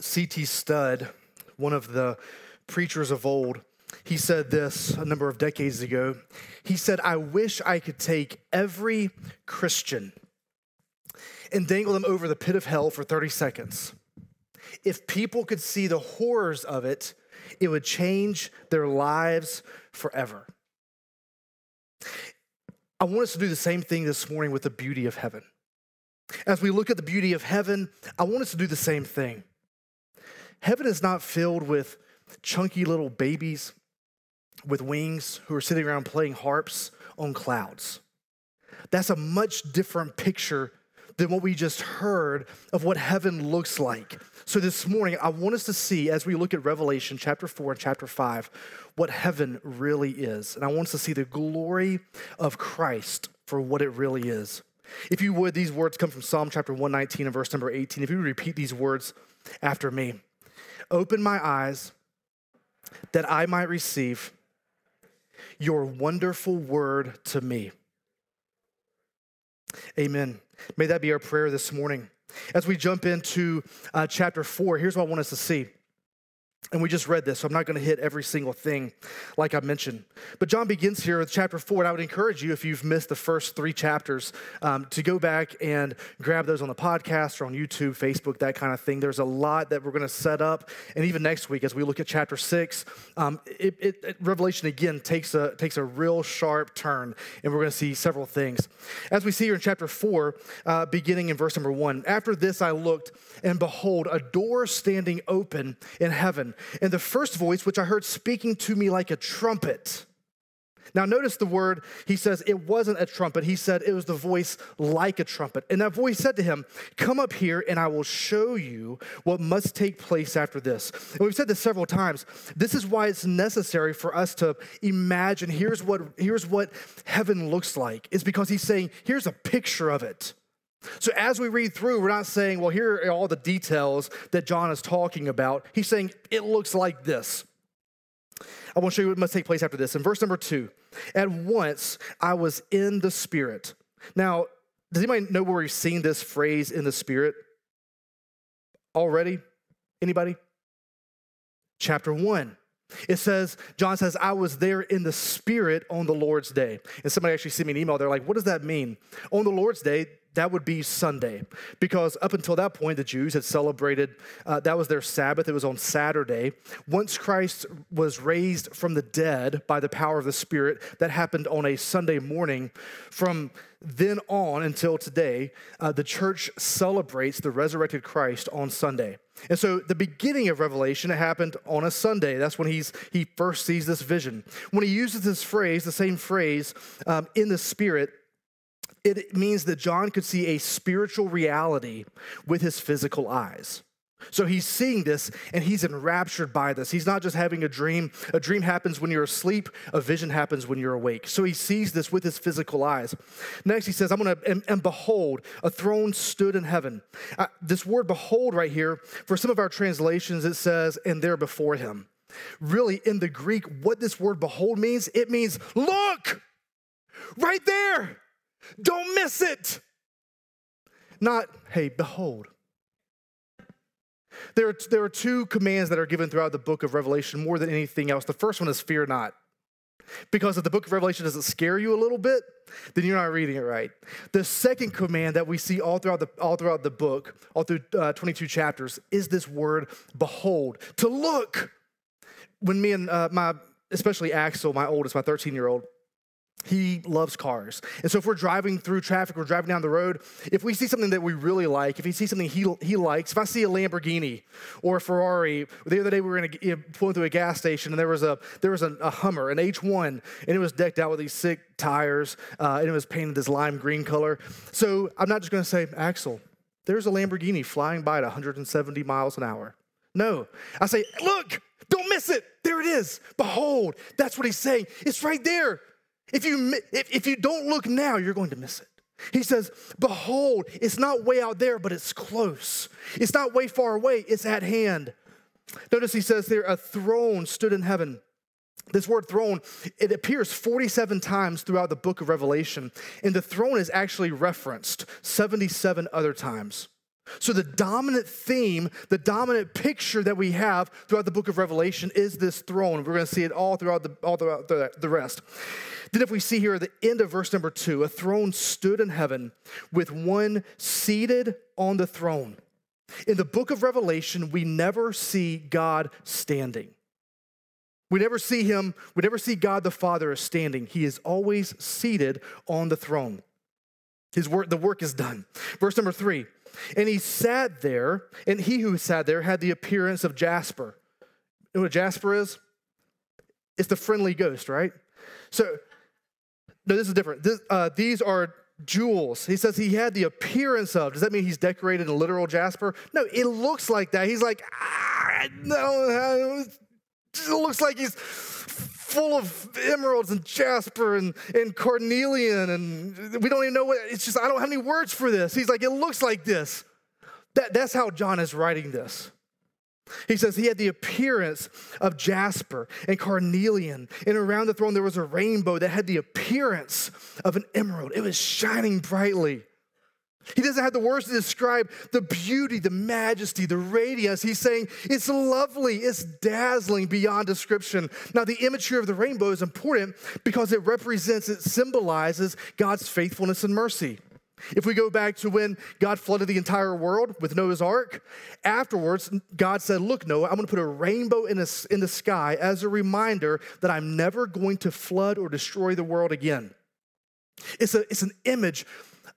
C.T. Studd, one of the preachers of old, he said this a number of decades ago. He said, I wish I could take every Christian and dangle them over the pit of hell for 30 seconds. If people could see the horrors of it, it would change their lives forever. I want us to do the same thing this morning with the beauty of heaven. As we look at the beauty of heaven, I want us to do the same thing. Heaven is not filled with chunky little babies with wings who are sitting around playing harps on clouds. That's a much different picture than what we just heard of what heaven looks like. So, this morning, I want us to see as we look at Revelation chapter 4 and chapter 5 what heaven really is. And I want us to see the glory of Christ for what it really is. If you would, these words come from Psalm chapter 119 and verse number 18. If you would repeat these words after me Open my eyes that I might receive your wonderful word to me. Amen. May that be our prayer this morning. As we jump into uh, chapter four, here's what I want us to see. And we just read this, so I'm not going to hit every single thing like I mentioned. But John begins here with chapter four, and I would encourage you, if you've missed the first three chapters, um, to go back and grab those on the podcast or on YouTube, Facebook, that kind of thing. There's a lot that we're going to set up, and even next week as we look at chapter six, um, it, it, it, Revelation again takes a takes a real sharp turn, and we're going to see several things. As we see here in chapter four, uh, beginning in verse number one. After this, I looked, and behold, a door standing open in heaven. And the first voice, which I heard speaking to me like a trumpet. Now, notice the word, he says it wasn't a trumpet. He said it was the voice like a trumpet. And that voice said to him, Come up here and I will show you what must take place after this. And we've said this several times. This is why it's necessary for us to imagine here's what, here's what heaven looks like, is because he's saying, Here's a picture of it. So as we read through, we're not saying, well, here are all the details that John is talking about. He's saying, it looks like this. I want to show you what must take place after this. In verse number two, at once I was in the Spirit. Now, does anybody know where we've seen this phrase in the Spirit already? Anybody? Chapter one. It says, John says, I was there in the Spirit on the Lord's day. And somebody actually sent me an email. They're like, what does that mean? On the Lord's day, that would be Sunday. Because up until that point, the Jews had celebrated, uh, that was their Sabbath. It was on Saturday. Once Christ was raised from the dead by the power of the Spirit, that happened on a Sunday morning. From then on until today, uh, the church celebrates the resurrected Christ on Sunday. And so the beginning of Revelation, it happened on a Sunday. That's when he's, he first sees this vision. When he uses this phrase, the same phrase, um, in the Spirit, it means that John could see a spiritual reality with his physical eyes. So he's seeing this and he's enraptured by this. He's not just having a dream. A dream happens when you're asleep, a vision happens when you're awake. So he sees this with his physical eyes. Next, he says, I'm going to, and, and, behold, a throne stood in heaven. Uh, this word behold right here, for some of our translations, it says, and there before him. Really, in the Greek, what this word behold means, it means look right there. Don't miss it. Not, hey, behold. There are, there are two commands that are given throughout the book of Revelation more than anything else. The first one is fear not. Because if the book of Revelation doesn't scare you a little bit, then you're not reading it right. The second command that we see all throughout the, all throughout the book, all through uh, 22 chapters, is this word behold, to look. When me and uh, my, especially Axel, my oldest, my 13 year old, he loves cars. And so if we're driving through traffic, we're driving down the road, if we see something that we really like, if he sees something he, he likes, if I see a Lamborghini or a Ferrari, the other day we were in a, you know, pulling through a gas station and there was a there was a, a Hummer, an H1, and it was decked out with these sick tires uh, and it was painted this lime green color. So I'm not just going to say, Axel, there's a Lamborghini flying by at 170 miles an hour. No, I say, look, don't miss it. There it is. Behold, that's what he's saying. It's right there. If you, if, if you don't look now, you're going to miss it. He says, Behold, it's not way out there, but it's close. It's not way far away, it's at hand. Notice he says there, a throne stood in heaven. This word throne, it appears 47 times throughout the book of Revelation, and the throne is actually referenced 77 other times. So, the dominant theme, the dominant picture that we have throughout the book of Revelation is this throne. We're going to see it all throughout the, all throughout the, rest. Then, if we see here at the end of verse number two, a throne stood in heaven with one seated on the throne. In the book of Revelation, we never see God standing. We never see him, we never see God the Father as standing. He is always seated on the throne. His work, the work is done. Verse number three, and he sat there, and he who sat there had the appearance of Jasper. You know what Jasper is? It's the friendly ghost, right? So, no, this is different. This, uh, these are jewels. He says he had the appearance of. Does that mean he's decorated in literal jasper? No, it looks like that. He's like, ah, no, it looks like he's full of emeralds and jasper and, and carnelian, and we don't even know what it's just, I don't have any words for this. He's like, it looks like this. That, that's how John is writing this. He says he had the appearance of jasper and carnelian, and around the throne there was a rainbow that had the appearance of an emerald. It was shining brightly. He doesn't have the words to describe the beauty, the majesty, the radiance. He's saying it's lovely, it's dazzling beyond description. Now, the imagery of the rainbow is important because it represents, it symbolizes God's faithfulness and mercy. If we go back to when God flooded the entire world with Noah's ark, afterwards, God said, Look, Noah, I'm going to put a rainbow in, a, in the sky as a reminder that I'm never going to flood or destroy the world again. It's, a, it's an image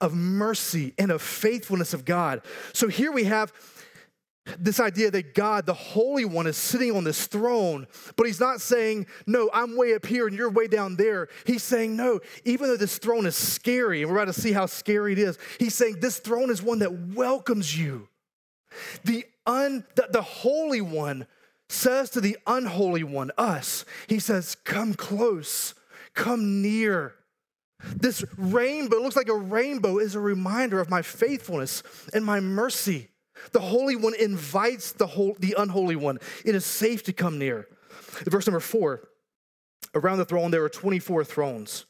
of mercy and of faithfulness of God. So here we have this idea that God, the Holy One, is sitting on this throne, but He's not saying, No, I'm way up here and you're way down there. He's saying, No, even though this throne is scary, and we're about to see how scary it is, He's saying, This throne is one that welcomes you. The, un, the, the Holy One says to the unholy one, us, He says, Come close, come near. This rainbow, looks like a rainbow, is a reminder of my faithfulness and my mercy. The Holy One invites the, whole, the unholy one. It is safe to come near. Verse number four around the throne, there were 24 thrones.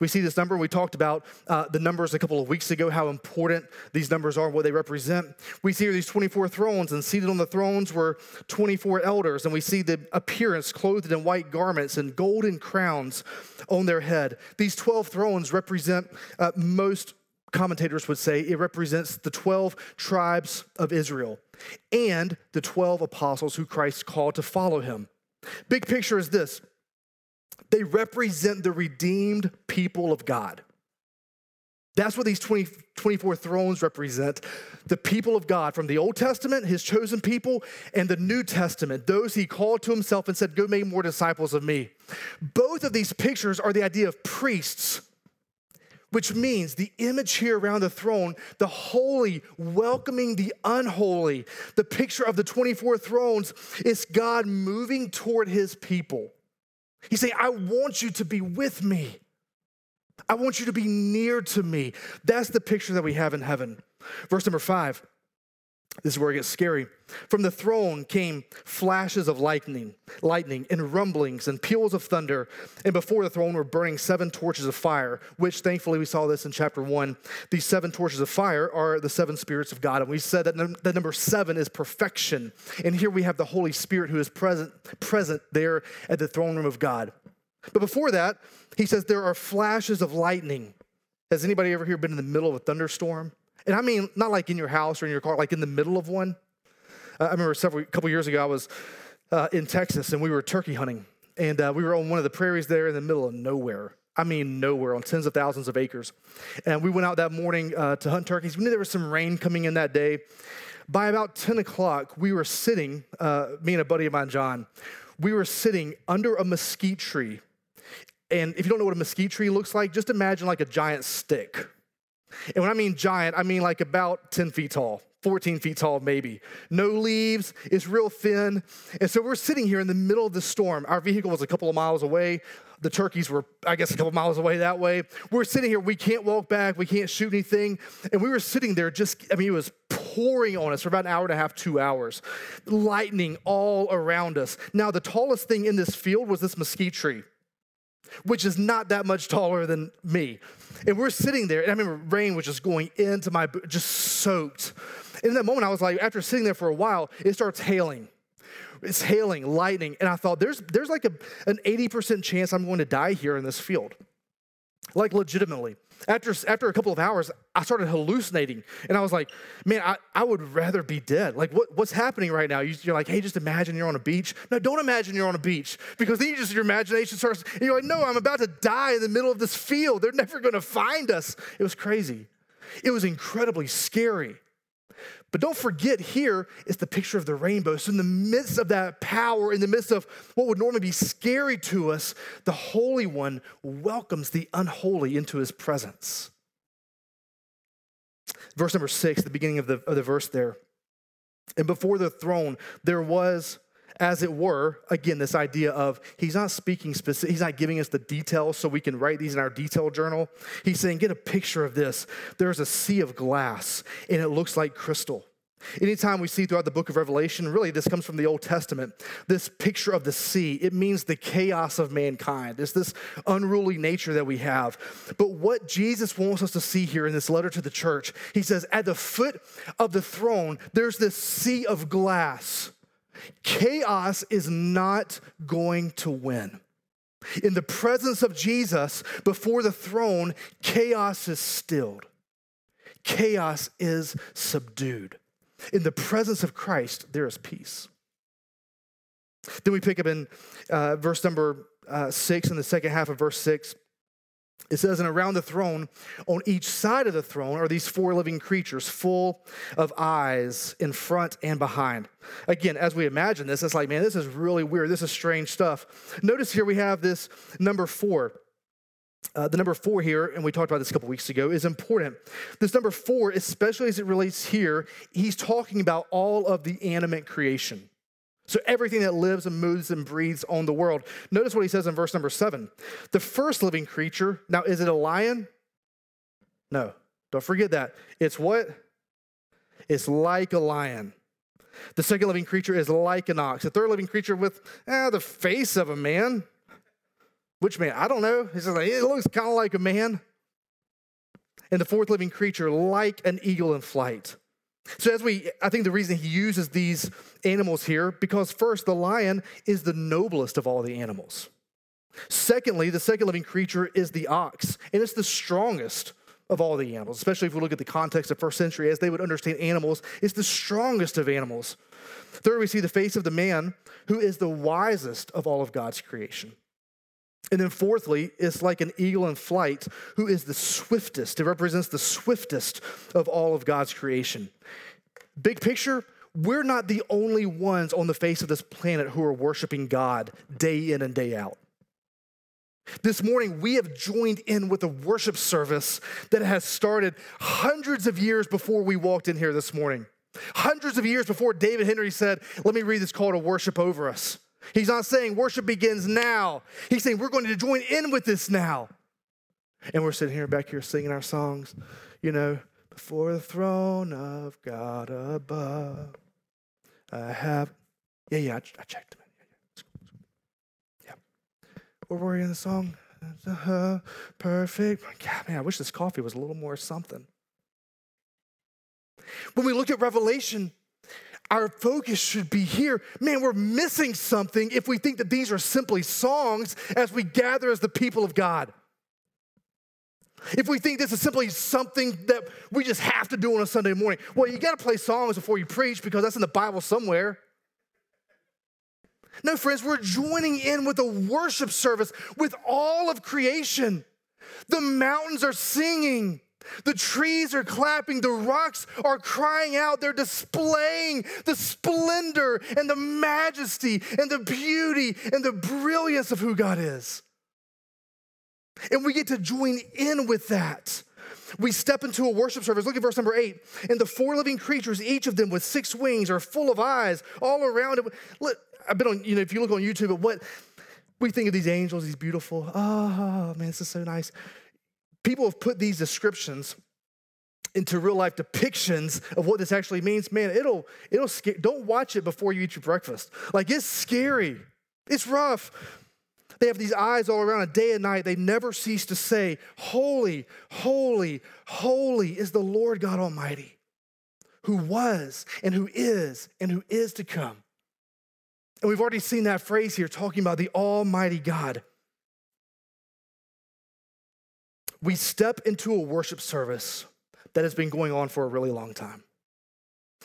We see this number. We talked about uh, the numbers a couple of weeks ago, how important these numbers are, what they represent. We see here these 24 thrones, and seated on the thrones were 24 elders, and we see the appearance clothed in white garments and golden crowns on their head. These 12 thrones represent, uh, most commentators would say, it represents the 12 tribes of Israel and the 12 apostles who Christ called to follow him. Big picture is this they represent the redeemed people of God. That's what these 20, 24 thrones represent the people of God from the Old Testament, his chosen people, and the New Testament, those he called to himself and said, Go make more disciples of me. Both of these pictures are the idea of priests, which means the image here around the throne, the holy welcoming the unholy. The picture of the 24 thrones is God moving toward his people. He's saying, I want you to be with me. I want you to be near to me. That's the picture that we have in heaven. Verse number five. This is where it gets scary. From the throne came flashes of lightning, lightning and rumblings and peals of thunder. And before the throne were burning seven torches of fire, which thankfully we saw this in chapter one. These seven torches of fire are the seven spirits of God. And we said that the number seven is perfection. And here we have the Holy Spirit who is present, present there at the throne room of God. But before that, he says there are flashes of lightning. Has anybody ever here been in the middle of a thunderstorm? And I mean, not like in your house or in your car, like in the middle of one. I remember several, couple years ago, I was uh, in Texas and we were turkey hunting. And uh, we were on one of the prairies there in the middle of nowhere. I mean, nowhere, on tens of thousands of acres. And we went out that morning uh, to hunt turkeys. We knew there was some rain coming in that day. By about 10 o'clock, we were sitting, uh, me and a buddy of mine, John, we were sitting under a mesquite tree. And if you don't know what a mesquite tree looks like, just imagine like a giant stick and when I mean giant, I mean like about 10 feet tall, 14 feet tall, maybe. No leaves, it's real thin. And so we're sitting here in the middle of the storm. Our vehicle was a couple of miles away. The turkeys were, I guess, a couple of miles away that way. We're sitting here, we can't walk back, we can't shoot anything. And we were sitting there just, I mean, it was pouring on us for about an hour and a half, two hours, lightning all around us. Now, the tallest thing in this field was this mesquite tree which is not that much taller than me. And we're sitting there, and I remember rain was just going into my, just soaked. And in that moment, I was like, after sitting there for a while, it starts hailing. It's hailing, lightning. And I thought, there's, there's like a, an 80% chance I'm going to die here in this field. Like, legitimately. After, after a couple of hours, I started hallucinating. And I was like, man, I, I would rather be dead. Like, what, what's happening right now? You're like, hey, just imagine you're on a beach. No, don't imagine you're on a beach because then you just, your imagination starts, and you're like, no, I'm about to die in the middle of this field. They're never going to find us. It was crazy. It was incredibly scary. But don't forget, here is the picture of the rainbow. So, in the midst of that power, in the midst of what would normally be scary to us, the Holy One welcomes the unholy into his presence. Verse number six, the beginning of the, of the verse there. And before the throne, there was as it were, again, this idea of he's not speaking specific, he's not giving us the details so we can write these in our detail journal. He's saying, get a picture of this. There's a sea of glass and it looks like crystal. Anytime we see throughout the book of Revelation, really this comes from the Old Testament, this picture of the sea, it means the chaos of mankind. It's this unruly nature that we have. But what Jesus wants us to see here in this letter to the church, he says, at the foot of the throne, there's this sea of glass. Chaos is not going to win. In the presence of Jesus before the throne, chaos is stilled, chaos is subdued. In the presence of Christ, there is peace. Then we pick up in uh, verse number uh, six, in the second half of verse six. It says, and around the throne, on each side of the throne, are these four living creatures full of eyes in front and behind. Again, as we imagine this, it's like, man, this is really weird. This is strange stuff. Notice here we have this number four. Uh, the number four here, and we talked about this a couple weeks ago, is important. This number four, especially as it relates here, he's talking about all of the animate creation. So everything that lives and moves and breathes on the world. Notice what he says in verse number seven. The first living creature, now is it a lion? No, don't forget that. It's what? It's like a lion. The second living creature is like an ox. The third living creature with eh, the face of a man. Which man? I don't know. He says like, it looks kind of like a man. And the fourth living creature like an eagle in flight. So, as we, I think the reason he uses these animals here, because first, the lion is the noblest of all the animals. Secondly, the second living creature is the ox, and it's the strongest of all the animals, especially if we look at the context of first century as they would understand animals, it's the strongest of animals. Third, we see the face of the man who is the wisest of all of God's creation. And then, fourthly, it's like an eagle in flight who is the swiftest. It represents the swiftest of all of God's creation. Big picture, we're not the only ones on the face of this planet who are worshiping God day in and day out. This morning, we have joined in with a worship service that has started hundreds of years before we walked in here this morning. Hundreds of years before David Henry said, Let me read this call to worship over us. He's not saying worship begins now. He's saying we're going to join in with this now. And we're sitting here back here singing our songs, you know, before the throne of God above. I have, yeah, yeah, I, I checked. Yeah, yeah. Where were we in the song? Uh, perfect. God, man, I wish this coffee was a little more something. When we look at Revelation, our focus should be here. Man, we're missing something if we think that these are simply songs as we gather as the people of God. If we think this is simply something that we just have to do on a Sunday morning, well, you got to play songs before you preach because that's in the Bible somewhere. No, friends, we're joining in with a worship service with all of creation. The mountains are singing. The trees are clapping, the rocks are crying out. They're displaying the splendor and the majesty and the beauty and the brilliance of who God is. And we get to join in with that. We step into a worship service. Look at verse number eight. And the four living creatures, each of them with six wings, are full of eyes all around it. Look, I've been on, you know, if you look on YouTube at what we think of these angels, these beautiful, oh man, this is so nice people have put these descriptions into real life depictions of what this actually means, man, it'll it'll scare. Don't watch it before you eat your breakfast. Like it's scary. It's rough. They have these eyes all around, and day and night they never cease to say, "Holy, holy, holy is the Lord God Almighty." who was and who is and who is to come. And we've already seen that phrase here talking about the Almighty God. We step into a worship service that has been going on for a really long time.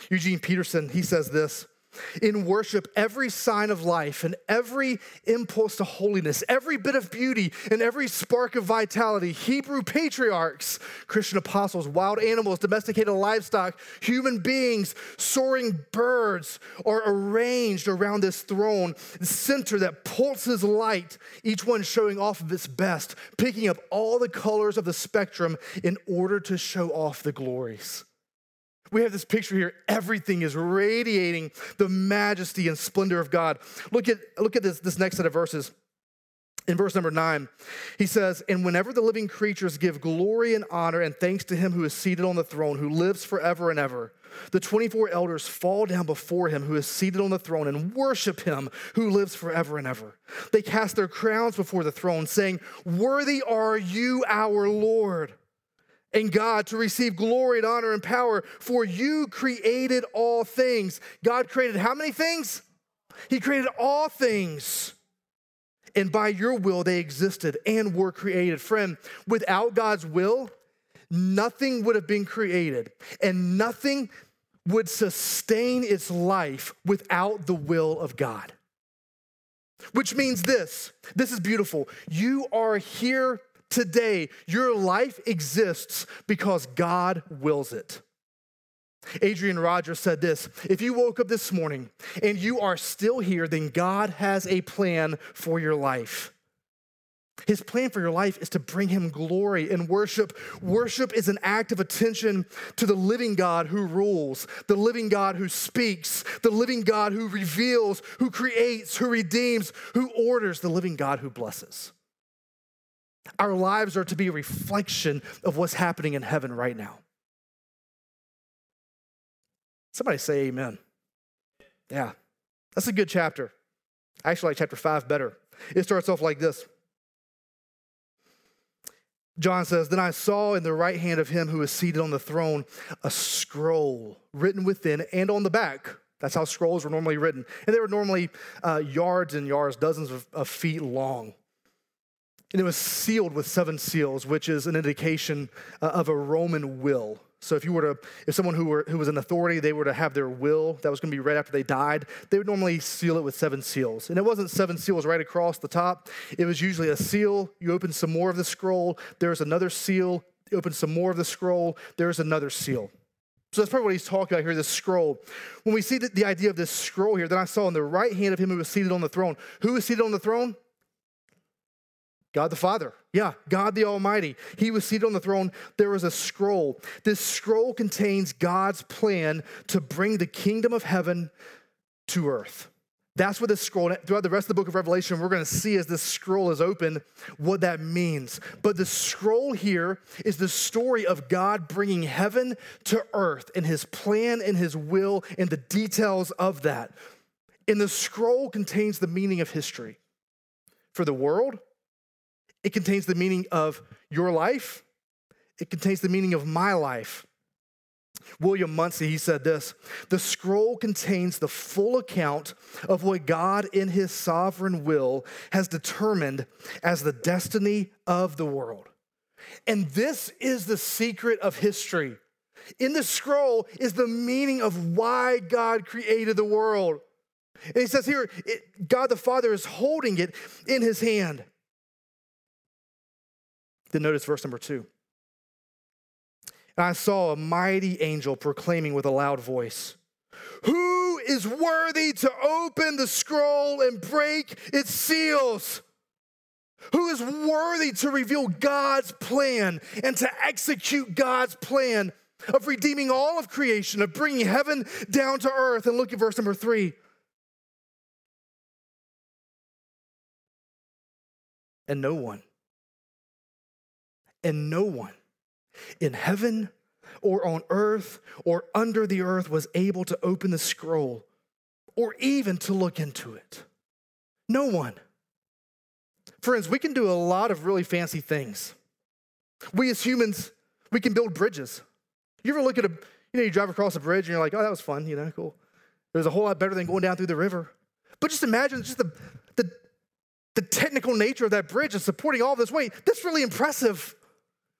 Eugene Peterson, he says this in worship, every sign of life and every impulse to holiness, every bit of beauty and every spark of vitality, Hebrew patriarchs, Christian apostles, wild animals, domesticated livestock, human beings, soaring birds are arranged around this throne, center that pulses light, each one showing off of its best, picking up all the colors of the spectrum in order to show off the glories we have this picture here. Everything is radiating the majesty and splendor of God. Look at, look at this, this next set of verses. In verse number nine, he says, And whenever the living creatures give glory and honor and thanks to him who is seated on the throne, who lives forever and ever, the 24 elders fall down before him who is seated on the throne and worship him who lives forever and ever. They cast their crowns before the throne, saying, Worthy are you, our Lord and God to receive glory and honor and power, for you created all things. God created how many things? He created all things. And by your will, they existed and were created. Friend, without God's will, nothing would have been created, and nothing would sustain its life without the will of God. Which means this this is beautiful. You are here Today, your life exists because God wills it. Adrian Rogers said this If you woke up this morning and you are still here, then God has a plan for your life. His plan for your life is to bring him glory and worship. Worship is an act of attention to the living God who rules, the living God who speaks, the living God who reveals, who creates, who redeems, who orders, the living God who blesses. Our lives are to be a reflection of what's happening in heaven right now. Somebody say amen. Yeah, that's a good chapter. I actually like chapter five better. It starts off like this. John says, Then I saw in the right hand of him who was seated on the throne a scroll written within and on the back. That's how scrolls were normally written. And they were normally uh, yards and yards, dozens of, of feet long. And it was sealed with seven seals, which is an indication uh, of a Roman will. So if you were to, if someone who, were, who was an authority, they were to have their will that was going to be read after they died, they would normally seal it with seven seals. And it wasn't seven seals right across the top. It was usually a seal. You open some more of the scroll. There's another seal. You open some more of the scroll. There's another seal. So that's probably what he's talking about here, this scroll. When we see the, the idea of this scroll here, then I saw in the right hand of him who was seated on the throne. Who was seated on the throne? God the Father. Yeah, God the Almighty. He was seated on the throne. There was a scroll. This scroll contains God's plan to bring the kingdom of heaven to earth. That's what this scroll, throughout the rest of the book of Revelation, we're going to see as this scroll is open what that means. But the scroll here is the story of God bringing heaven to earth and his plan and his will and the details of that. And the scroll contains the meaning of history for the world it contains the meaning of your life, it contains the meaning of my life. William Muncy, he said this The scroll contains the full account of what God, in his sovereign will, has determined as the destiny of the world. And this is the secret of history. In the scroll is the meaning of why God created the world. And he says here, it, God the Father is holding it in his hand. Then notice verse number two. And I saw a mighty angel proclaiming with a loud voice, Who is worthy to open the scroll and break its seals? Who is worthy to reveal God's plan and to execute God's plan of redeeming all of creation, of bringing heaven down to earth? And look at verse number three. And no one and no one in heaven or on earth or under the earth was able to open the scroll or even to look into it. No one. Friends, we can do a lot of really fancy things. We as humans, we can build bridges. You ever look at a You know, you drive across a bridge and you're like, oh, that was fun, you know, cool. It was a whole lot better than going down through the river. But just imagine just the, the, the technical nature of that bridge and supporting all this weight. That's really impressive.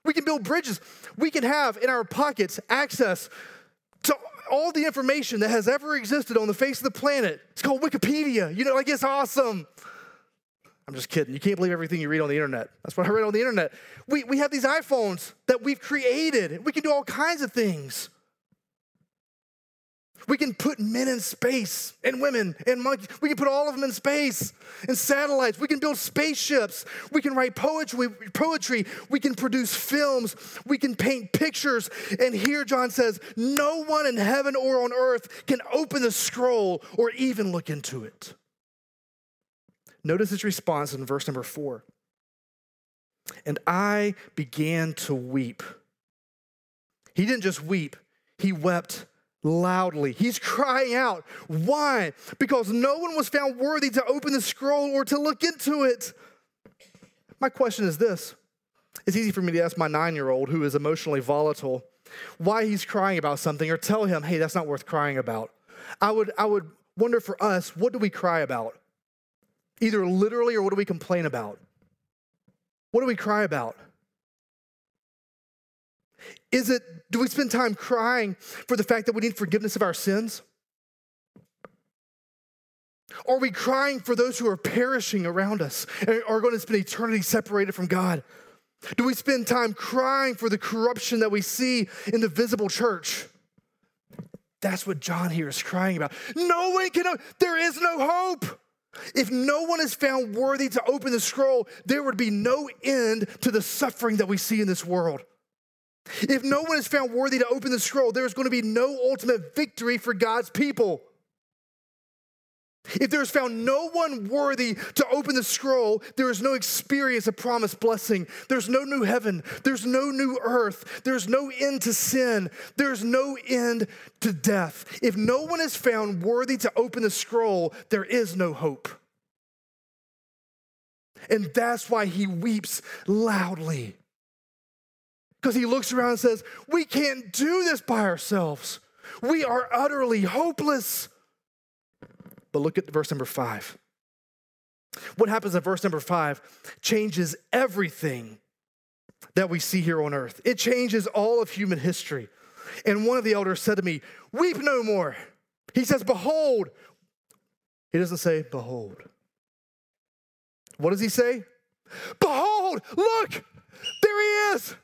We can build bridges. We can have in our pockets access to all the information that has ever existed on the face of the planet. It's called Wikipedia. You know, like it's awesome. I'm just kidding. You can't believe everything you read on the internet. That's what I read on the internet. We, we have these iPhones that we've created. We can do all kinds of things. We can put men in space and women and monkeys. We can put all of them in space and satellites. We can build spaceships. We can write poetry. Poetry. We can produce films. We can paint pictures. And here John says, no one in heaven or on earth can open the scroll or even look into it. Notice his response in verse number four. And I began to weep. He didn't just weep, he wept loudly. He's crying out. Why? Because no one was found worthy to open the scroll or to look into it. My question is this it's easy for me to ask my nine year old who is emotionally volatile why he's crying about something or tell him, hey, that's not worth crying about. I would, I would wonder for us, what do we cry about? Either literally or what do we complain about? What do we cry about? Is it, do we spend time crying for the fact that we need forgiveness of our sins? Are we crying for those who are perishing around us and are going to spend eternity separated from God? Do we spend time crying for the corruption that we see in the visible church? That's what John here is crying about. No one can, there is no hope. If no one is found worthy to open the scroll, there would be no end to the suffering that we see in this world. If no one is found worthy to open the scroll, there is going to be no ultimate victory for God's people. If there is found no one worthy to open the scroll, there is no experience of promised blessing. There's no new heaven. There's no new earth. There's no end to sin. There's no end to death. If no one is found worthy to open the scroll, there is no hope. And that's why he weeps loudly. Because he looks around and says, We can't do this by ourselves. We are utterly hopeless. But look at verse number five. What happens in verse number five changes everything that we see here on earth. It changes all of human history. And one of the elders said to me, Weep no more. He says, Behold. He doesn't say, Behold. What does he say? Behold, look, there he is.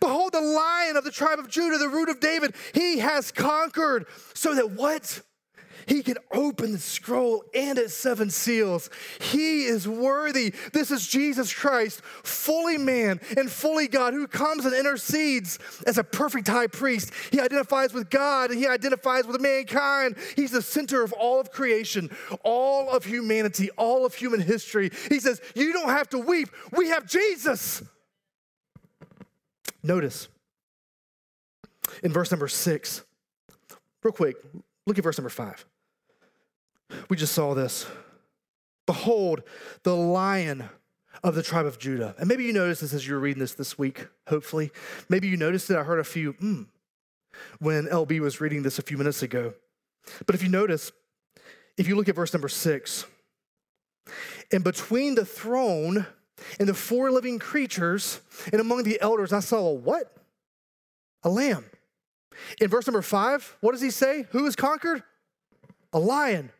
Behold, the lion of the tribe of Judah, the root of David, he has conquered. So that what? He can open the scroll and its seven seals. He is worthy. This is Jesus Christ, fully man and fully God, who comes and intercedes as a perfect high priest. He identifies with God and he identifies with mankind. He's the center of all of creation, all of humanity, all of human history. He says, You don't have to weep. We have Jesus. Notice in verse number six, real quick, look at verse number five. We just saw this. Behold, the lion of the tribe of Judah. And maybe you noticed this as you were reading this this week, hopefully. Maybe you noticed it. I heard a few, mm, when LB was reading this a few minutes ago. But if you notice, if you look at verse number six, and between the throne and the four living creatures, and among the elders, I saw a what? A lamb. In verse number five, what does he say? Who is conquered? A lion.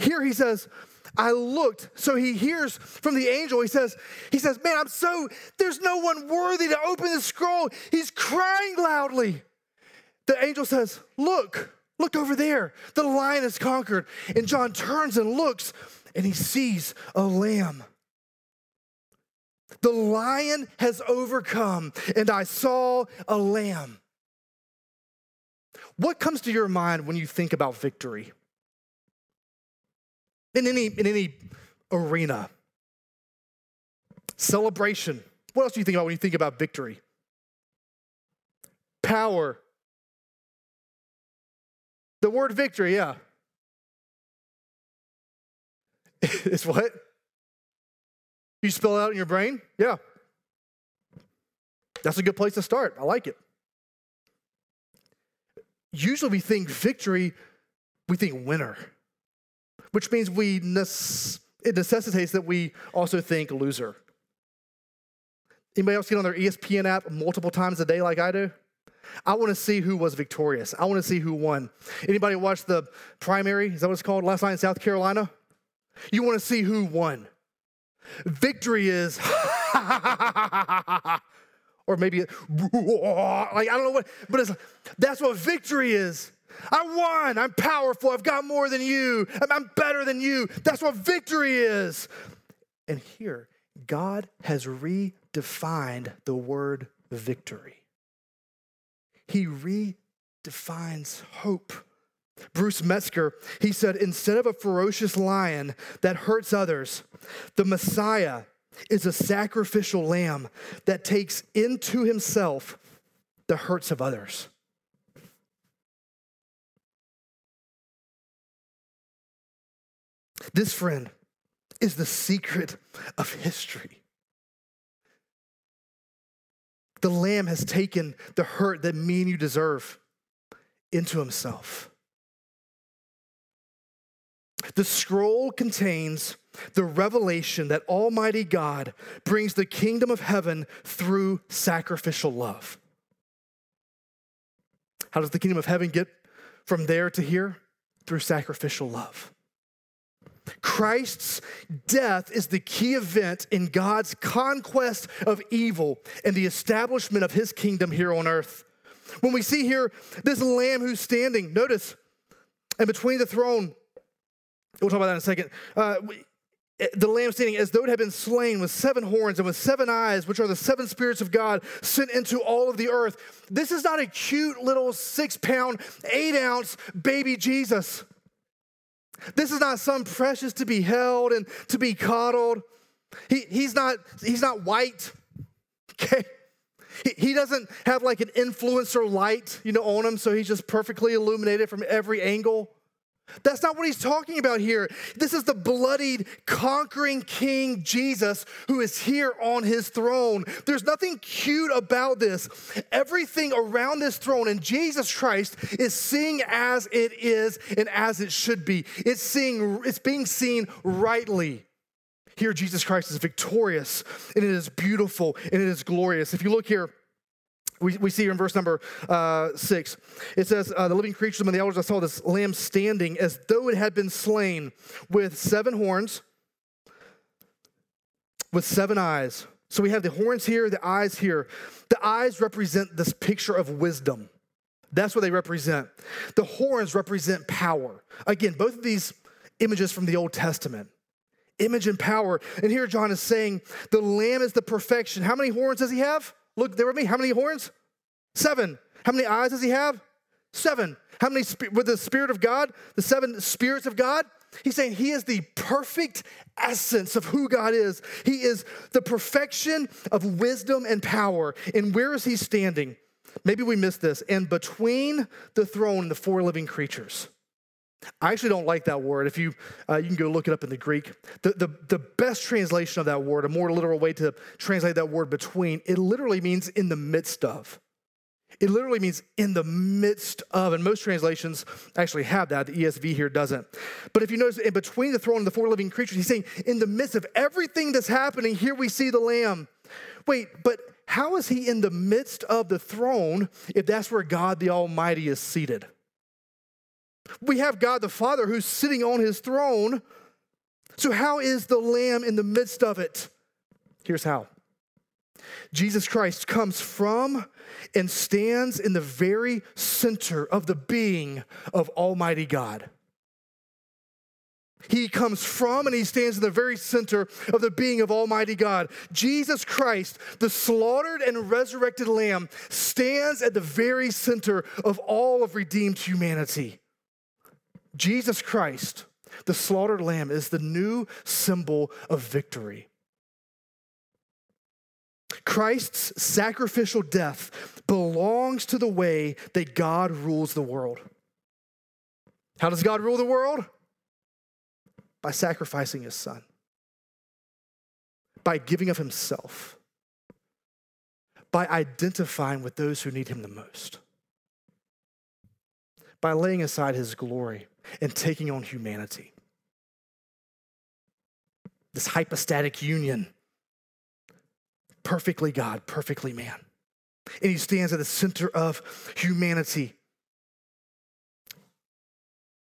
Here he says, I looked. So he hears from the angel. He says, he says, man, I'm so, there's no one worthy to open the scroll. He's crying loudly. The angel says, look, look over there. The lion is conquered. And John turns and looks and he sees a lamb the lion has overcome, and I saw a lamb. What comes to your mind when you think about victory? In any, in any arena, celebration. What else do you think about when you think about victory? Power. The word victory, yeah. is what? You spell it out in your brain? Yeah. That's a good place to start. I like it. usually we think victory, we think winner, which means we it necessitates that we also think loser. Anybody else get on their ESPN app multiple times a day like I do? I want to see who was victorious. I want to see who won. Anybody watch the primary? Is that what it's called? Last night in South Carolina? You want to see who won. Victory is, or maybe, like, I don't know what, but it's, that's what victory is. I won. I'm powerful. I've got more than you. I'm better than you. That's what victory is. And here, God has redefined the word victory. He redefines hope. Bruce Metzger, he said, instead of a ferocious lion that hurts others, the Messiah is a sacrificial lamb that takes into himself the hurts of others. This, friend, is the secret of history. The Lamb has taken the hurt that me and you deserve into himself. The scroll contains the revelation that Almighty God brings the kingdom of heaven through sacrificial love. How does the kingdom of heaven get from there to here? Through sacrificial love. Christ's death is the key event in God's conquest of evil and the establishment of his kingdom here on earth. When we see here this lamb who's standing, notice, and between the throne, we'll talk about that in a second. Uh, eh, the lamb standing as though it had been slain with seven horns and with seven eyes, which are the seven spirits of God sent into all of the earth. This is not a cute little six pound, eight ounce baby Jesus. This is not some precious to be held and to be coddled. He, he's, not, he's not white, okay? He, he doesn't have like an influencer light, you know, on him, so he's just perfectly illuminated from every angle. That's not what he's talking about here. This is the bloodied, conquering King Jesus who is here on his throne. There's nothing cute about this. Everything around this throne and Jesus Christ is seeing as it is and as it should be. It's seeing it's being seen rightly. Here Jesus Christ is victorious and it is beautiful and it is glorious. If you look here we, we see here in verse number uh, six, it says, uh, The living creatures among the elders, I saw this lamb standing as though it had been slain with seven horns, with seven eyes. So we have the horns here, the eyes here. The eyes represent this picture of wisdom. That's what they represent. The horns represent power. Again, both of these images from the Old Testament image and power. And here John is saying the lamb is the perfection. How many horns does he have? Look there with me. How many horns? Seven. How many eyes does he have? Seven. How many with the Spirit of God? The seven spirits of God? He's saying he is the perfect essence of who God is. He is the perfection of wisdom and power. And where is he standing? Maybe we missed this. And between the throne and the four living creatures. I actually don't like that word. If you uh, you can go look it up in the Greek, the, the, the best translation of that word, a more literal way to translate that word between, it literally means in the midst of. It literally means in the midst of, and most translations actually have that. The ESV here doesn't. But if you notice, in between the throne and the four living creatures, he's saying, in the midst of everything that's happening, here we see the Lamb. Wait, but how is he in the midst of the throne if that's where God the Almighty is seated? We have God the Father who's sitting on his throne. So, how is the Lamb in the midst of it? Here's how Jesus Christ comes from and stands in the very center of the being of Almighty God. He comes from and he stands in the very center of the being of Almighty God. Jesus Christ, the slaughtered and resurrected Lamb, stands at the very center of all of redeemed humanity. Jesus Christ, the slaughtered lamb, is the new symbol of victory. Christ's sacrificial death belongs to the way that God rules the world. How does God rule the world? By sacrificing his son, by giving of himself, by identifying with those who need him the most. by laying aside his glory and taking on humanity. This hypostatic union, perfectly God, perfectly man. And he stands at the center of humanity.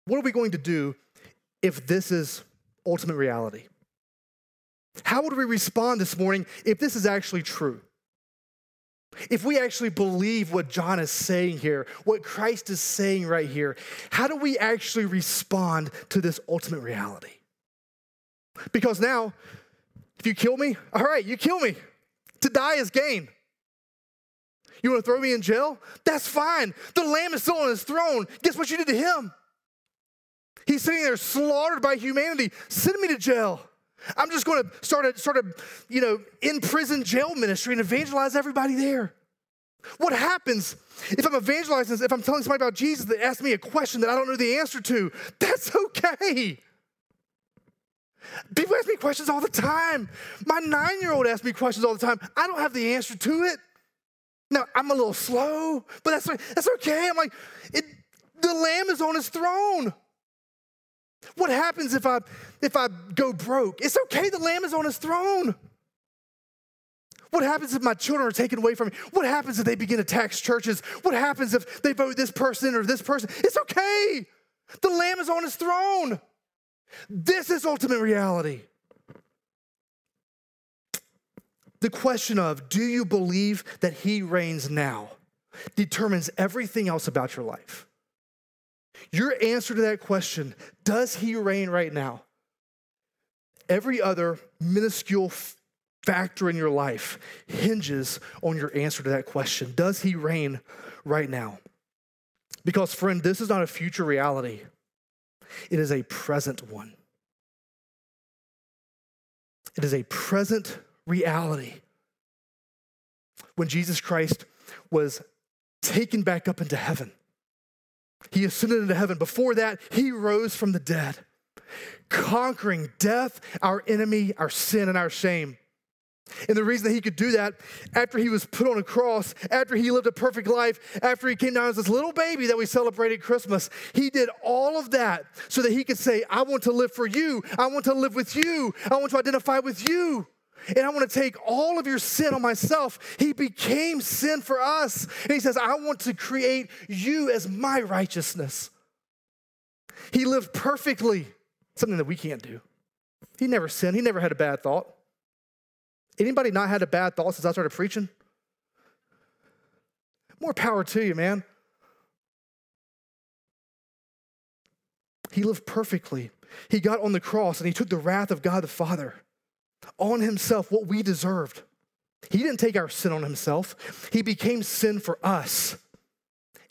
What are we going to do if this is ultimate reality? How would we respond this morning if this is actually true? If we actually believe what John is saying here, what Christ is saying right here, how do we actually respond to this ultimate reality? Because now, if you kill me, all right, you kill me. To die is gain. You want to throw me in jail? That's fine. The Lamb is still on his throne. Guess what you did to him? He's sitting there slaughtered by humanity. Send me to jail. I'm just going to start a sort of, you know, in prison jail ministry and evangelize everybody there. What happens if I'm evangelizing, if I'm telling somebody about Jesus that asks me a question that I don't know the answer to? That's okay. People ask me questions all the time. My nine year old asks me questions all the time. I don't have the answer to it. Now, I'm a little slow, but that's, that's okay. I'm like, it, the Lamb is on his throne. What happens if I if I go broke? It's okay, the lamb is on his throne. What happens if my children are taken away from me? What happens if they begin to tax churches? What happens if they vote this person or this person? It's okay. The lamb is on his throne. This is ultimate reality. The question of do you believe that he reigns now determines everything else about your life. Your answer to that question, does he reign right now? Every other minuscule factor in your life hinges on your answer to that question. Does he reign right now? Because, friend, this is not a future reality, it is a present one. It is a present reality. When Jesus Christ was taken back up into heaven, he ascended into heaven. Before that, he rose from the dead, conquering death, our enemy, our sin, and our shame. And the reason that he could do that, after he was put on a cross, after he lived a perfect life, after he came down as this little baby that we celebrated Christmas, he did all of that so that he could say, I want to live for you. I want to live with you. I want to identify with you and I want to take all of your sin on myself. He became sin for us. And he says, I want to create you as my righteousness. He lived perfectly, something that we can't do. He never sinned, he never had a bad thought. Anybody not had a bad thought since I started preaching? More power to you, man. He lived perfectly. He got on the cross and he took the wrath of God the Father on himself what we deserved. He didn't take our sin on himself, he became sin for us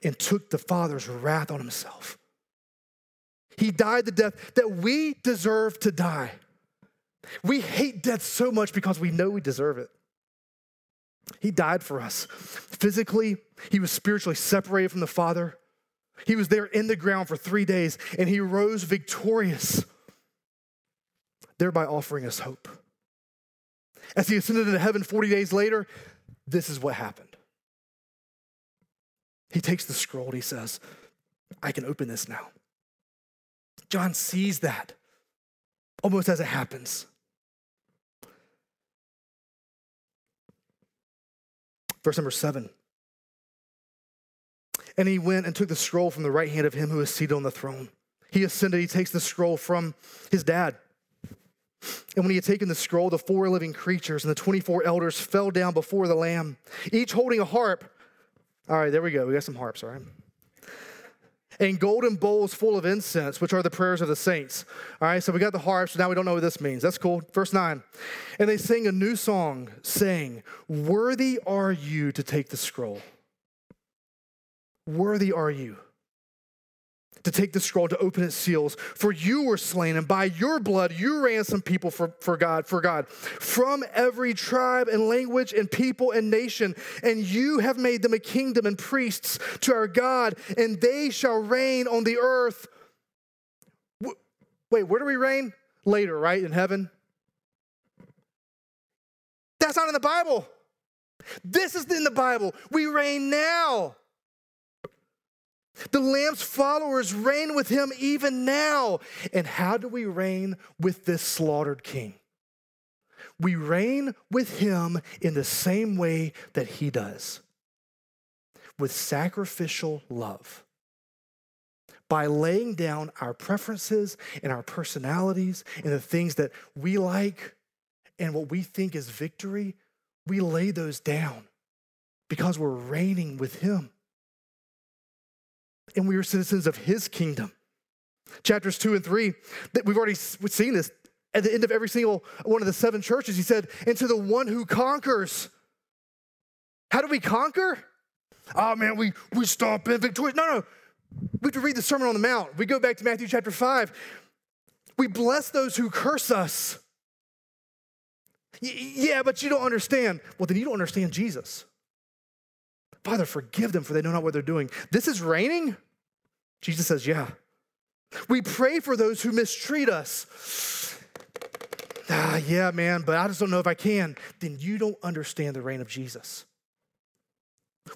and took the Father's wrath on himself. He died the death that we deserve to die. We hate death so much because we know we deserve it. He died for us. Physically, he was spiritually separated from the Father. He was there in the ground for three days and he rose victorious, thereby offering us hope. As he ascended into heaven 40 days later, this is what happened. He takes the scroll and he says, I can open this now. John sees that almost as it happens. Verse number seven. And he went and took the scroll from the right hand of him who is seated on the throne. He ascended, he takes the scroll from his dad. And when he had taken the scroll, the four living creatures and the 24 elders fell down before the Lamb, each holding a harp. All right, there we go. We got some harps, all right? And golden bowls full of incense, which are the prayers of the saints. All right, so we got the harps. So now we don't know what this means. That's cool. Verse 9. And they sing a new song, saying, Worthy are you to take the scroll. Worthy are you to take the scroll to open its seals. For you were slain, and by your blood you ransomed people for, for God, for God, from every tribe and language and people and nation. And you have made them a kingdom and priests to our God, and they shall reign on the earth. Wait, where do we reign? Later, right? In heaven? That's not in the Bible. This is in the Bible. We reign now. The Lamb's followers reign with him even now. And how do we reign with this slaughtered king? We reign with him in the same way that he does with sacrificial love. By laying down our preferences and our personalities and the things that we like and what we think is victory, we lay those down because we're reigning with him and we are citizens of his kingdom. Chapters two and three, that we've already seen this at the end of every single one of the seven churches. He said, And to the one who conquers. How do we conquer? Oh man, we, we stop in victorious. No, no. We have to read the Sermon on the Mount. We go back to Matthew chapter 5. We bless those who curse us. Y- yeah, but you don't understand. Well, then you don't understand Jesus. Father, forgive them for they know not what they're doing. This is reigning? Jesus says, Yeah. We pray for those who mistreat us. Ah, yeah, man, but I just don't know if I can. Then you don't understand the reign of Jesus.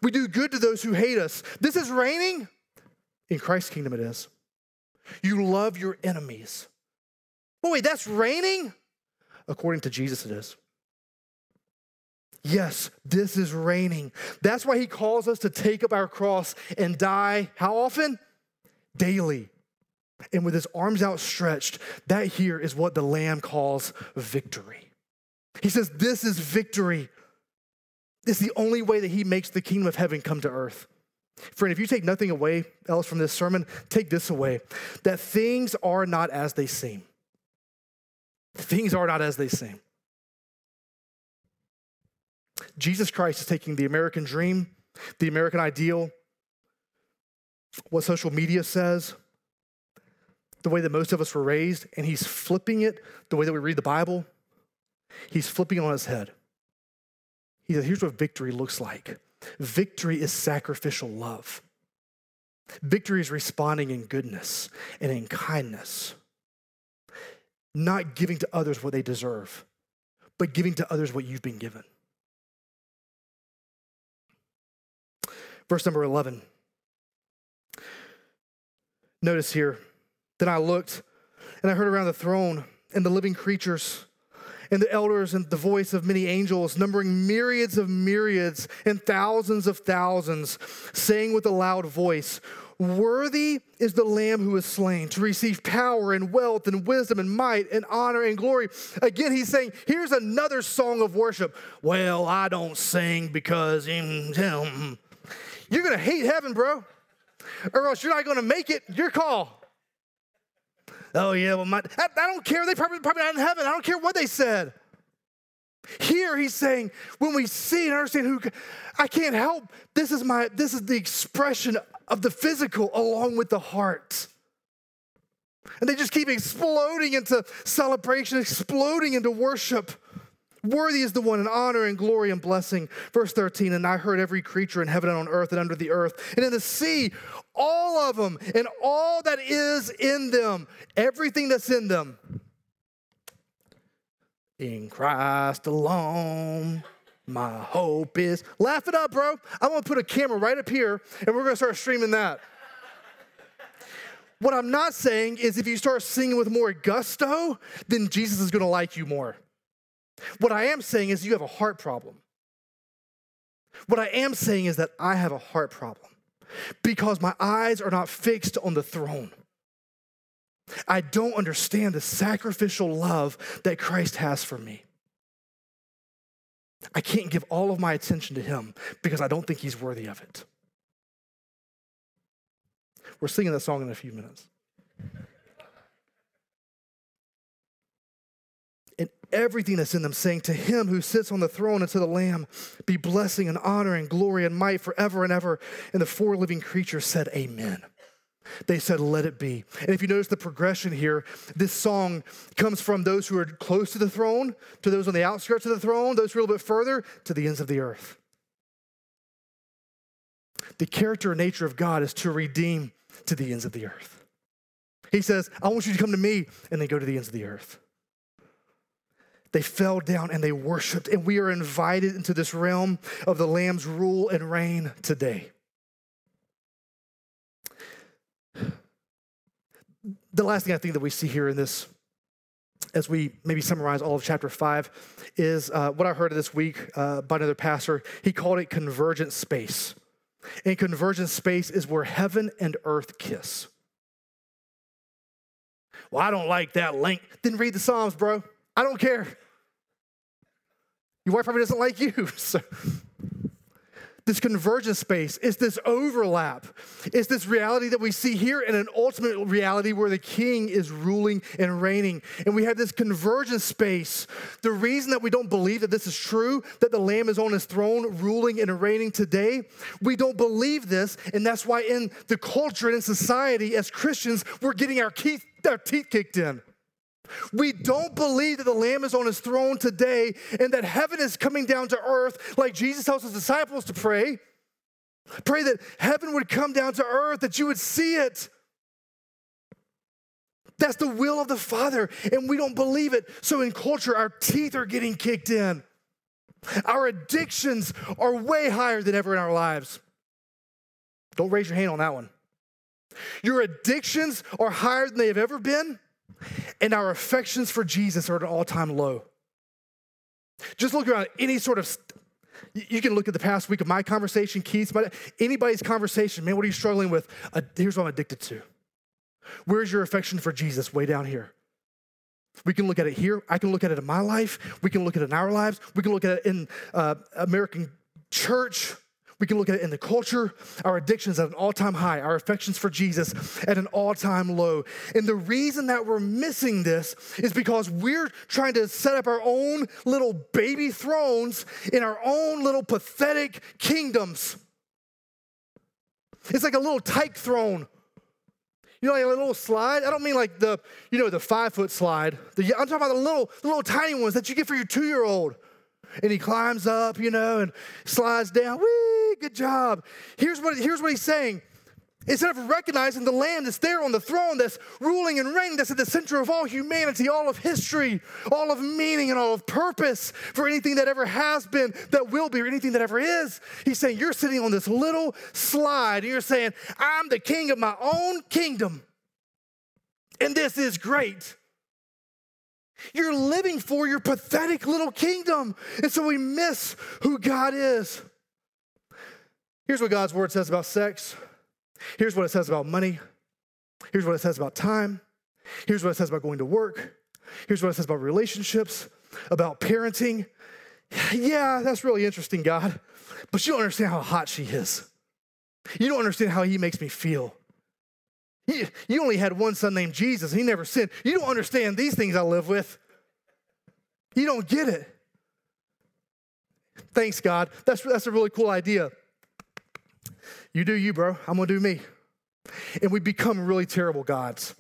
We do good to those who hate us. This is reigning? In Christ's kingdom, it is. You love your enemies. Wait, that's reigning? According to Jesus, it is. Yes, this is reigning. That's why he calls us to take up our cross and die how often? Daily. And with his arms outstretched, that here is what the Lamb calls victory. He says, This is victory. It's the only way that he makes the kingdom of heaven come to earth. Friend, if you take nothing away else from this sermon, take this away that things are not as they seem. Things are not as they seem. Jesus Christ is taking the American dream, the American ideal, what social media says, the way that most of us were raised, and he's flipping it the way that we read the Bible. He's flipping it on his head. He says, here's what victory looks like victory is sacrificial love. Victory is responding in goodness and in kindness, not giving to others what they deserve, but giving to others what you've been given. Verse number 11. Notice here, then I looked and I heard around the throne and the living creatures and the elders and the voice of many angels, numbering myriads of myriads and thousands of thousands, saying with a loud voice, Worthy is the Lamb who is slain to receive power and wealth and wisdom and might and honor and glory. Again, he's saying, Here's another song of worship. Well, I don't sing because. Mm, You're going to hate heaven, bro, or else you're not going to make it. Your call. Oh, yeah, well, my, I, I don't care. They probably, probably not in heaven. I don't care what they said. Here he's saying, when we see and understand who, I can't help. This is my, this is the expression of the physical along with the heart. And they just keep exploding into celebration, exploding into worship. Worthy is the one in honor and glory and blessing. Verse 13, and I heard every creature in heaven and on earth and under the earth and in the sea, all of them and all that is in them, everything that's in them. In Christ alone, my hope is. Laugh it up, bro. I'm gonna put a camera right up here and we're gonna start streaming that. What I'm not saying is if you start singing with more gusto, then Jesus is gonna like you more. What I am saying is you have a heart problem. What I am saying is that I have a heart problem because my eyes are not fixed on the throne. I don't understand the sacrificial love that Christ has for me. I can't give all of my attention to him because I don't think he's worthy of it. We're singing that song in a few minutes. And everything that's in them, saying, To him who sits on the throne and to the Lamb be blessing and honor and glory and might forever and ever. And the four living creatures said, Amen. They said, Let it be. And if you notice the progression here, this song comes from those who are close to the throne, to those on the outskirts of the throne, those who are a little bit further, to the ends of the earth. The character and nature of God is to redeem to the ends of the earth. He says, I want you to come to me, and then go to the ends of the earth. They fell down and they worshiped, and we are invited into this realm of the Lamb's rule and reign today. the last thing I think that we see here in this, as we maybe summarize all of chapter five, is uh, what I heard this week uh, by another pastor. He called it convergent space. And convergent space is where heaven and earth kiss. Well, I don't like that link. Then read the Psalms, bro. I don't care. Your wife probably doesn't like you. So this convergence space, is this overlap. It's this reality that we see here in an ultimate reality where the king is ruling and reigning. And we have this convergence space. The reason that we don't believe that this is true, that the Lamb is on his throne ruling and reigning today, we don't believe this. And that's why in the culture and in society, as Christians, we're getting our teeth, our teeth kicked in. We don't believe that the Lamb is on his throne today and that heaven is coming down to earth like Jesus tells his disciples to pray. Pray that heaven would come down to earth, that you would see it. That's the will of the Father, and we don't believe it. So in culture, our teeth are getting kicked in. Our addictions are way higher than ever in our lives. Don't raise your hand on that one. Your addictions are higher than they have ever been and our affections for Jesus are at an all time low. Just look around any sort of, you can look at the past week of my conversation, Keith's, but anybody's conversation, man, what are you struggling with? Uh, here's what I'm addicted to. Where's your affection for Jesus? Way down here. We can look at it here. I can look at it in my life. We can look at it in our lives. We can look at it in uh, American church. We can look at it in the culture. Our addictions at an all time high, our affections for Jesus at an all time low. And the reason that we're missing this is because we're trying to set up our own little baby thrones in our own little pathetic kingdoms. It's like a little tyke throne. You know, like a little slide. I don't mean like the, you know, the five foot slide. The, I'm talking about the little, the little tiny ones that you get for your two year old. And he climbs up, you know, and slides down. Whee! good job. Here's what, here's what he's saying. Instead of recognizing the Lamb that's there on the throne, that's ruling and reigning, that's at the center of all humanity, all of history, all of meaning, and all of purpose for anything that ever has been, that will be, or anything that ever is. He's saying, You're sitting on this little slide, and you're saying, I'm the king of my own kingdom. And this is great. You're living for your pathetic little kingdom. And so we miss who God is. Here's what God's word says about sex. Here's what it says about money. Here's what it says about time. Here's what it says about going to work. Here's what it says about relationships, about parenting. Yeah, that's really interesting, God. But you don't understand how hot she is. You don't understand how he makes me feel. You only had one son named Jesus, he never sinned. You don't understand these things I live with. You don't get it. Thanks, God. That's, that's a really cool idea. You do you, bro. I'm going to do me. And we become really terrible gods.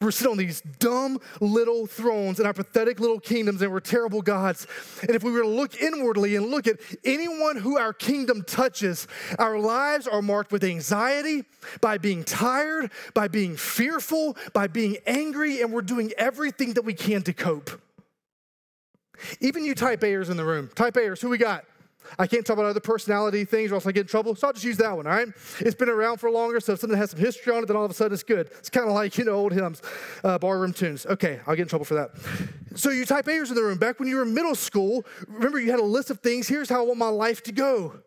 We're sitting on these dumb little thrones in our pathetic little kingdoms, and we're terrible gods. And if we were to look inwardly and look at anyone who our kingdom touches, our lives are marked with anxiety, by being tired, by being fearful, by being angry, and we're doing everything that we can to cope. Even you type A'ers in the room. Type A'ers, who we got? I can't talk about other personality things or else I get in trouble. So I'll just use that one, all right? It's been around for longer, so if something has some history on it, then all of a sudden it's good. It's kind of like, you know, old hymns, uh, barroom tunes. Okay, I'll get in trouble for that. So you type A'ers in the room. Back when you were in middle school, remember you had a list of things. Here's how I want my life to go.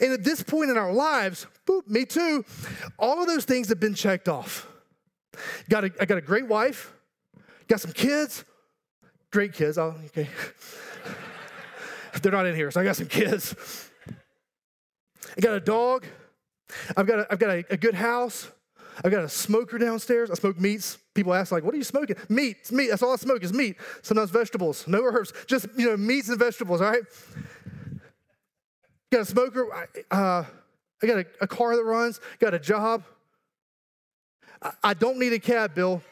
And at this point in our lives, boop, me too, all of those things have been checked off. Got a, I got a great wife, got some kids, great kids. I'll, okay. They're not in here, so I got some kids. I got a dog. I've got a, I've got a, a good house. I've got a smoker downstairs. I smoke meats. People ask, like, what are you smoking? Meat. Meat. That's all I smoke is meat. Sometimes vegetables. No herbs. Just, you know, meats and vegetables, all right? Got a smoker. Uh, I got a, a, car that runs. Got a job. I, I don't need a cab, Bill.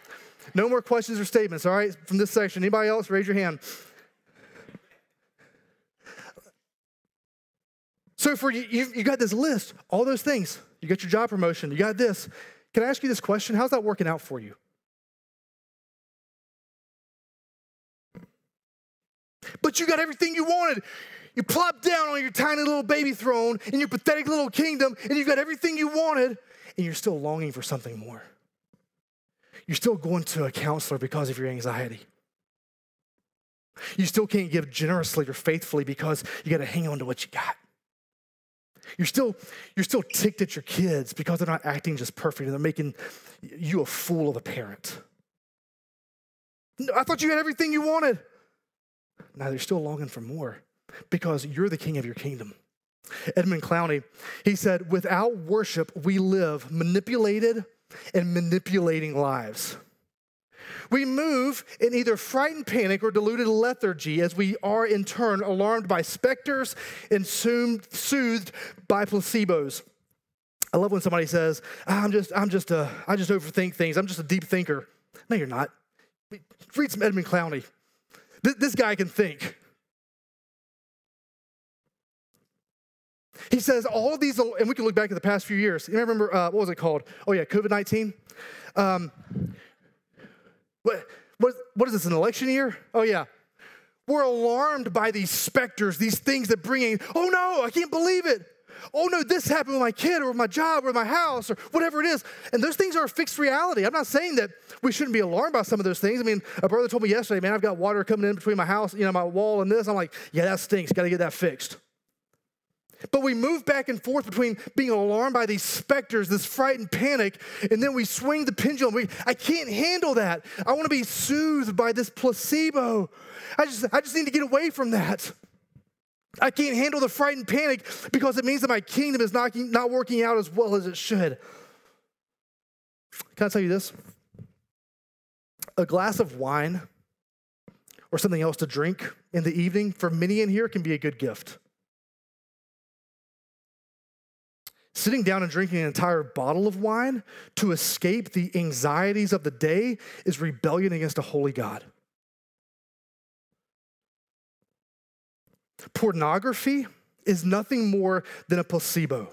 No more questions or statements, all right, from this section. Anybody else? Raise your hand. So for you, you, you got this list, all those things. You got your job promotion, you got this. Can I ask you this question? How's that working out for you? But you got everything you wanted. You plop down on your tiny little baby throne in your pathetic little kingdom, and you've got everything you wanted, and you're still longing for something more. you're still going to a counselor because of your anxiety. You still can't give generously or faithfully because you got to hang on to what you got. You're still, you're still ticked at your kids because they're not acting just perfect and they're making you a fool of a parent. I thought you had everything you wanted. Now they're still longing for more because you're the king of your kingdom. Edmund Clowney, he said, without worship, we live manipulated and manipulating lives. We move in either frightened panic or deluded lethargy as we are in turn alarmed by specters and soothed by placebos. I love when somebody says, I'm just, I'm just a, I just overthink things. I'm just a deep thinker. No, you're not. Read some Edmund Clowney. This guy can think. He says all these, and we can look back at the past few years. You remember, uh, what was it called? Oh, yeah, COVID 19. Um, what, what, what is this, an election year? Oh, yeah. We're alarmed by these specters, these things that bring in, oh no, I can't believe it. Oh no, this happened with my kid or with my job or my house or whatever it is. And those things are a fixed reality. I'm not saying that we shouldn't be alarmed by some of those things. I mean, a brother told me yesterday, man, I've got water coming in between my house, you know, my wall and this. I'm like, yeah, that stinks. Got to get that fixed. But we move back and forth between being alarmed by these specters, this frightened panic, and then we swing the pendulum. We, I can't handle that. I want to be soothed by this placebo. I just, I just need to get away from that. I can't handle the frightened panic because it means that my kingdom is not, not working out as well as it should. Can I tell you this? A glass of wine or something else to drink in the evening for many in here can be a good gift. Sitting down and drinking an entire bottle of wine to escape the anxieties of the day is rebellion against a holy God. Pornography is nothing more than a placebo.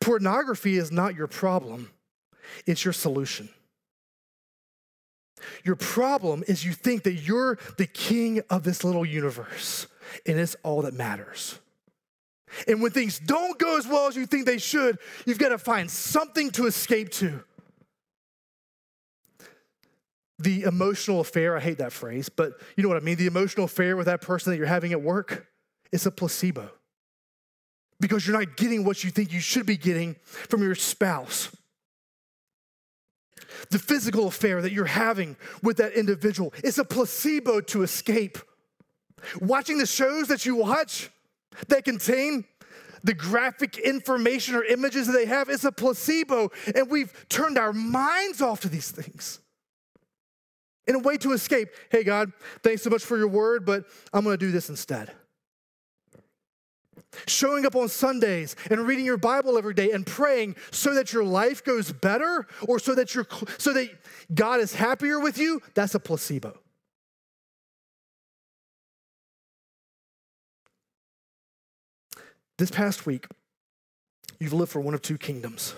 Pornography is not your problem, it's your solution. Your problem is you think that you're the king of this little universe, and it's all that matters. And when things don't go as well as you think they should, you've got to find something to escape to. The emotional affair, I hate that phrase, but you know what I mean? The emotional affair with that person that you're having at work, it's a placebo. Because you're not getting what you think you should be getting from your spouse. The physical affair that you're having with that individual is a placebo to escape. Watching the shows that you watch, that contain the graphic information or images that they have is a placebo, and we've turned our minds off to these things. In a way to escape, hey, God, thanks so much for your word, but I'm gonna do this instead. Showing up on Sundays and reading your Bible every day and praying so that your life goes better or so that, you're, so that God is happier with you, that's a placebo. This past week, you've lived for one of two kingdoms.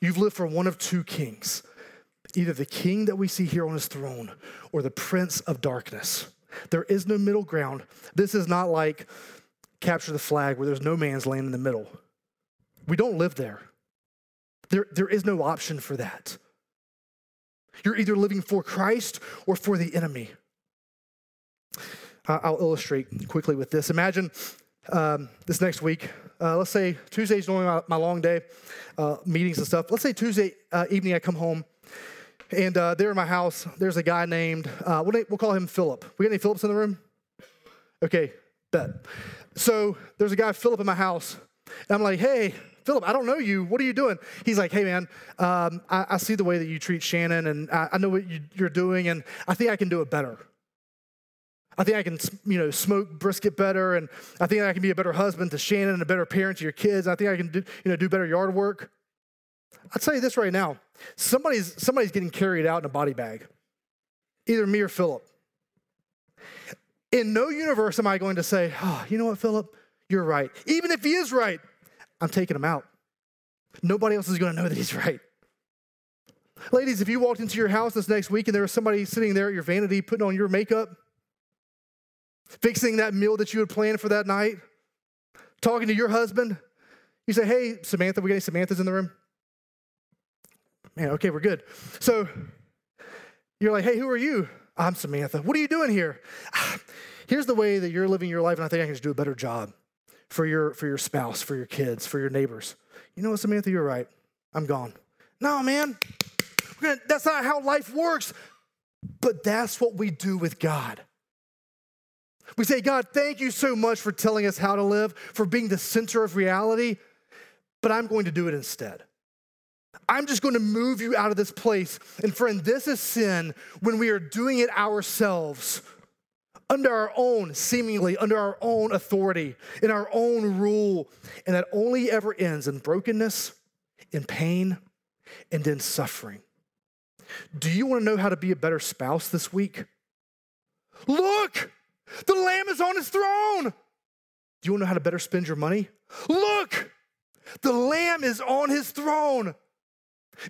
You've lived for one of two kings either the king that we see here on his throne or the prince of darkness. There is no middle ground. This is not like capture the flag where there's no man's land in the middle. We don't live there. There, there is no option for that. You're either living for Christ or for the enemy. I'll illustrate quickly with this. Imagine um, this next week. Uh, let's say Tuesday's normally my, my long day, uh, meetings and stuff. Let's say Tuesday uh, evening I come home, and uh, there in my house, there's a guy named, uh, we'll, we'll call him Philip. We got any Phillips in the room? Okay, bet. So there's a guy, Philip, in my house, and I'm like, hey, Philip, I don't know you. What are you doing? He's like, hey, man, um, I, I, see the way that you treat Shannon, and I, I know what you, you're doing, and I think I can do it better. I think I can, you know, smoke brisket better, and I think I can be a better husband to Shannon and a better parent to your kids. I think I can, do, you know, do better yard work. I'll tell you this right now: somebody's somebody's getting carried out in a body bag, either me or Philip. In no universe am I going to say, "Oh, you know what, Philip, you're right." Even if he is right, I'm taking him out. Nobody else is going to know that he's right. Ladies, if you walked into your house this next week and there was somebody sitting there at your vanity putting on your makeup, fixing that meal that you had planned for that night, talking to your husband. You say, hey, Samantha, we got any Samanthas in the room? Man, okay, we're good. So you're like, hey, who are you? I'm Samantha. What are you doing here? Here's the way that you're living your life, and I think I can just do a better job for your for your spouse, for your kids, for your neighbors. You know what, Samantha, you're right. I'm gone. No, man. That's not how life works. But that's what we do with God. We say, God, thank you so much for telling us how to live, for being the center of reality, but I'm going to do it instead. I'm just going to move you out of this place. And friend, this is sin when we are doing it ourselves under our own, seemingly under our own authority, in our own rule, and that only ever ends in brokenness, in pain, and in suffering. Do you want to know how to be a better spouse this week? Look, the Lamb is on his throne. Do you want to know how to better spend your money? Look, the Lamb is on his throne.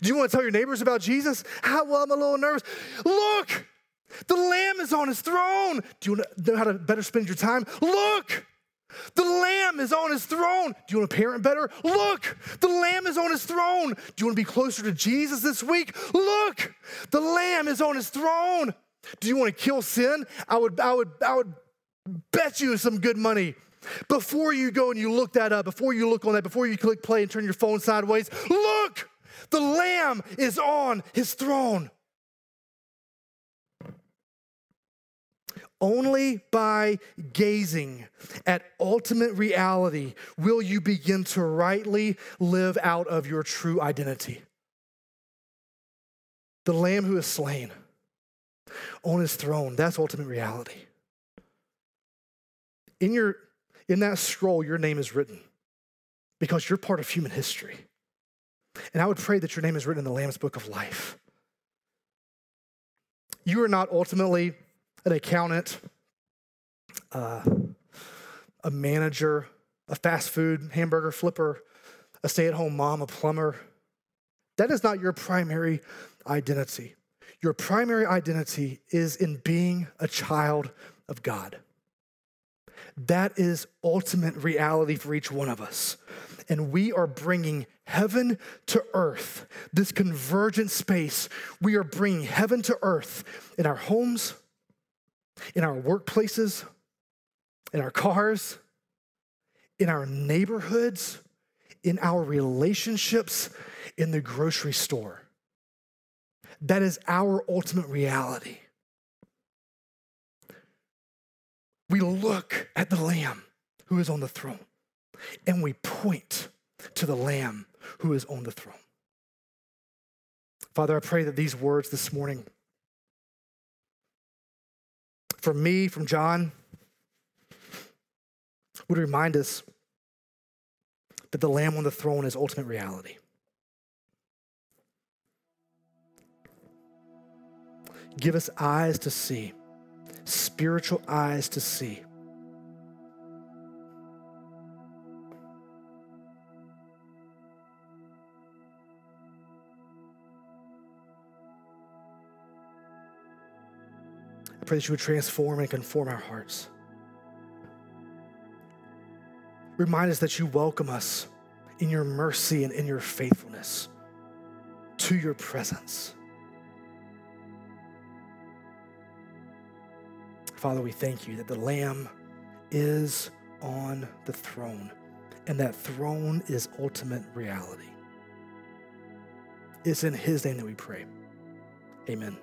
Do you want to tell your neighbors about Jesus? How, well, I'm a little nervous. Look, the Lamb is on his throne. Do you want to know how to better spend your time? Look, the Lamb is on his throne. Do you want to parent better? Look, the Lamb is on his throne. Do you want to be closer to Jesus this week? Look, the Lamb is on his throne. Do you want to kill sin? I would, I would, I would bet you some good money. Before you go and you look that up, before you look on that, before you click play and turn your phone sideways, look, the Lamb is on his throne. Only by gazing at ultimate reality will you begin to rightly live out of your true identity. The Lamb who is slain on his throne, that's ultimate reality. In, your, in that scroll, your name is written because you're part of human history. And I would pray that your name is written in the Lamb's book of life. You are not ultimately an accountant, uh, a manager, a fast food hamburger flipper, a stay at home mom, a plumber. That is not your primary identity. Your primary identity is in being a child of God. That is ultimate reality for each one of us. And we are bringing heaven to earth, this convergent space. We are bringing heaven to earth in our homes, in our workplaces, in our cars, in our neighborhoods, in our relationships, in the grocery store. That is our ultimate reality. We look at the Lamb who is on the throne and we point to the Lamb who is on the throne. Father, I pray that these words this morning from me, from John, would remind us that the Lamb on the throne is ultimate reality. Give us eyes to see, spiritual eyes to see. I pray that you would transform and conform our hearts. Remind us that you welcome us in your mercy and in your faithfulness to your presence. Father, we thank you that the Lamb is on the throne, and that throne is ultimate reality. It's in His name that we pray. Amen.